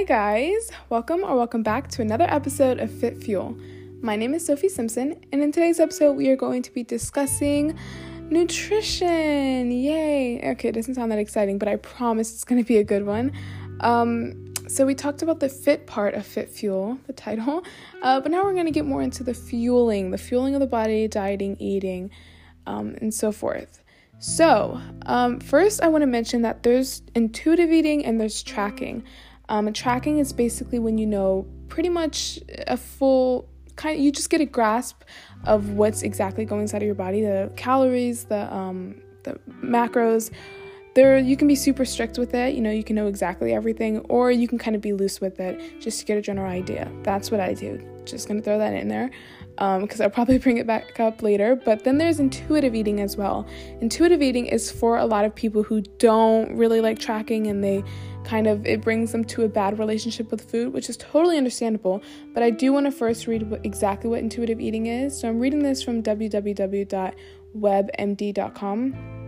Hi, guys. Welcome or welcome back to another episode of Fit Fuel. My name is Sophie Simpson, and in today's episode, we are going to be discussing nutrition. Yay! Okay, it doesn't sound that exciting, but I promise it's going to be a good one. Um, so, we talked about the fit part of Fit Fuel, the title, uh, but now we're going to get more into the fueling, the fueling of the body, dieting, eating, um, and so forth. So, um, first, I want to mention that there's intuitive eating and there's tracking. Um, tracking is basically when you know pretty much a full kind. Of, you just get a grasp of what's exactly going inside of your body, the calories, the um, the macros. There, you can be super strict with it. You know, you can know exactly everything, or you can kind of be loose with it just to get a general idea. That's what I do. Just gonna throw that in there because um, I'll probably bring it back up later. But then there's intuitive eating as well. Intuitive eating is for a lot of people who don't really like tracking and they kind of it brings them to a bad relationship with food, which is totally understandable. But I do want to first read exactly what intuitive eating is. So I'm reading this from www.webmd.com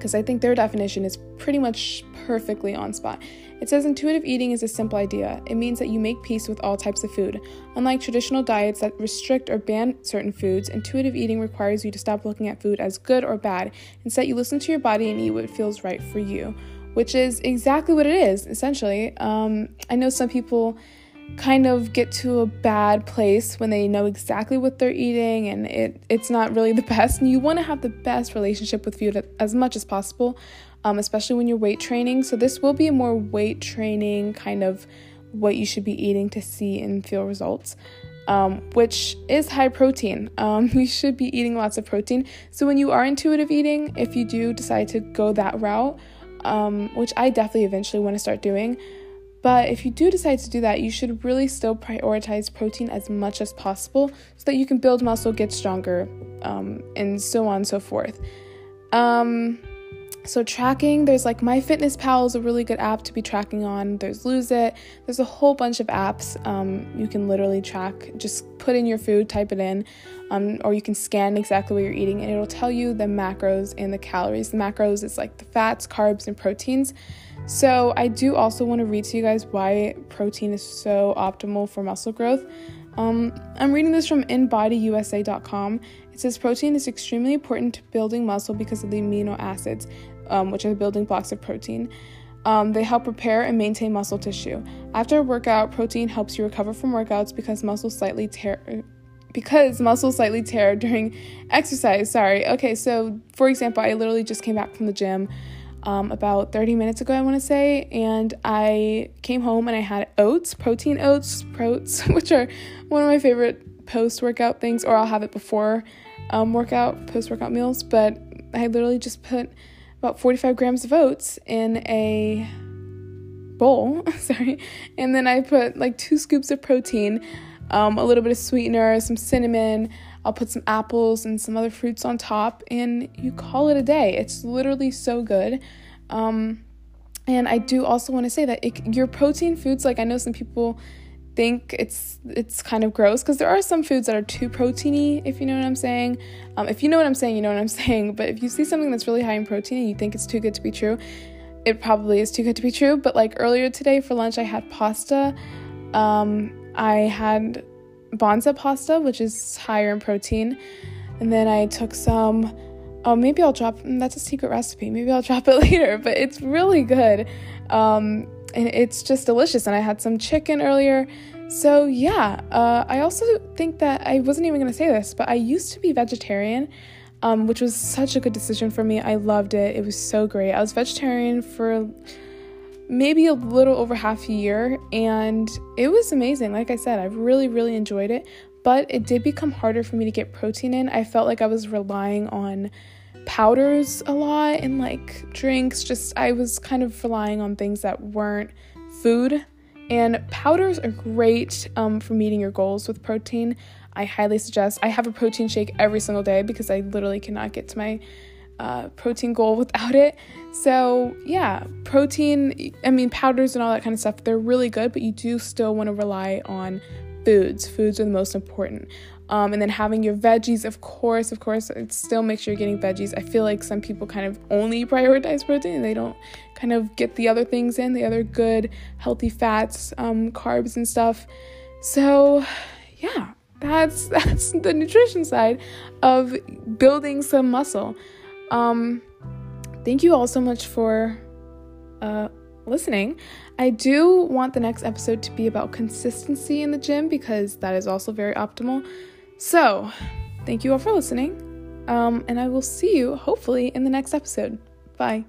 because I think their definition is pretty much perfectly on spot. It says intuitive eating is a simple idea. It means that you make peace with all types of food. Unlike traditional diets that restrict or ban certain foods, intuitive eating requires you to stop looking at food as good or bad. Instead, you listen to your body and eat what feels right for you, which is exactly what it is, essentially. Um, I know some people kind of get to a bad place when they know exactly what they're eating and it it's not really the best. And you want to have the best relationship with food as much as possible um, especially when you're weight training. So this will be a more weight training kind of what you should be eating to see and feel results um, which is high protein. Um, you should be eating lots of protein. So when you are intuitive eating if you do decide to go that route um, which i definitely eventually want to start doing but if you do decide to do that, you should really still prioritize protein as much as possible so that you can build muscle, get stronger, um, and so on and so forth. Um, so tracking, there's like MyFitnessPal is a really good app to be tracking on. There's Lose It. There's a whole bunch of apps um, you can literally track. Just put in your food, type it in, um, or you can scan exactly what you're eating, and it'll tell you the macros and the calories. The macros is like the fats, carbs, and proteins. So, I do also want to read to you guys why protein is so optimal for muscle growth. Um, I'm reading this from InBodyUSA.com. It says protein is extremely important to building muscle because of the amino acids, um, which are the building blocks of protein. Um, they help repair and maintain muscle tissue. After a workout, protein helps you recover from workouts because muscles slightly tear because muscles slightly tear during exercise. Sorry. Okay, so for example, I literally just came back from the gym um, about 30 minutes ago, I want to say, and I came home and I had oats, protein oats, proats, which are one of my favorite post workout things, or I'll have it before um, workout, post workout meals. But I literally just put about 45 grams of oats in a bowl, sorry, and then I put like two scoops of protein, um, a little bit of sweetener, some cinnamon. I'll put some apples and some other fruits on top, and you call it a day. It's literally so good. Um, and I do also want to say that it, your protein foods, like I know some people think it's it's kind of gross because there are some foods that are too proteiny if you know what i'm saying um, if you know what i'm saying you know what i'm saying but if you see something that's really high in protein and you think it's too good to be true it probably is too good to be true but like earlier today for lunch i had pasta um, i had Banza pasta, which is higher in protein. And then I took some, oh, maybe I'll drop, mm, that's a secret recipe. Maybe I'll drop it later, but it's really good. Um, and it's just delicious. And I had some chicken earlier. So, yeah, uh, I also think that I wasn't even going to say this, but I used to be vegetarian, um, which was such a good decision for me. I loved it. It was so great. I was vegetarian for maybe a little over half a year, and it was amazing. Like I said, I've really, really enjoyed it, but it did become harder for me to get protein in. I felt like I was relying on powders a lot and like drinks. Just, I was kind of relying on things that weren't food. And powders are great um, for meeting your goals with protein. I highly suggest. I have a protein shake every single day because I literally cannot get to my uh, protein goal without it. So, yeah, protein, I mean, powders and all that kind of stuff, they're really good, but you do still want to rely on foods. Foods are the most important. Um, and then having your veggies, of course, of course, it still make sure you're getting veggies. I feel like some people kind of only prioritize protein and they don't kind of get the other things in, the other good, healthy fats, um, carbs, and stuff. So, yeah, that's that's the nutrition side of building some muscle. Um, thank you all so much for uh, listening. I do want the next episode to be about consistency in the gym because that is also very optimal. So, thank you all for listening. Um, and I will see you hopefully in the next episode. Bye.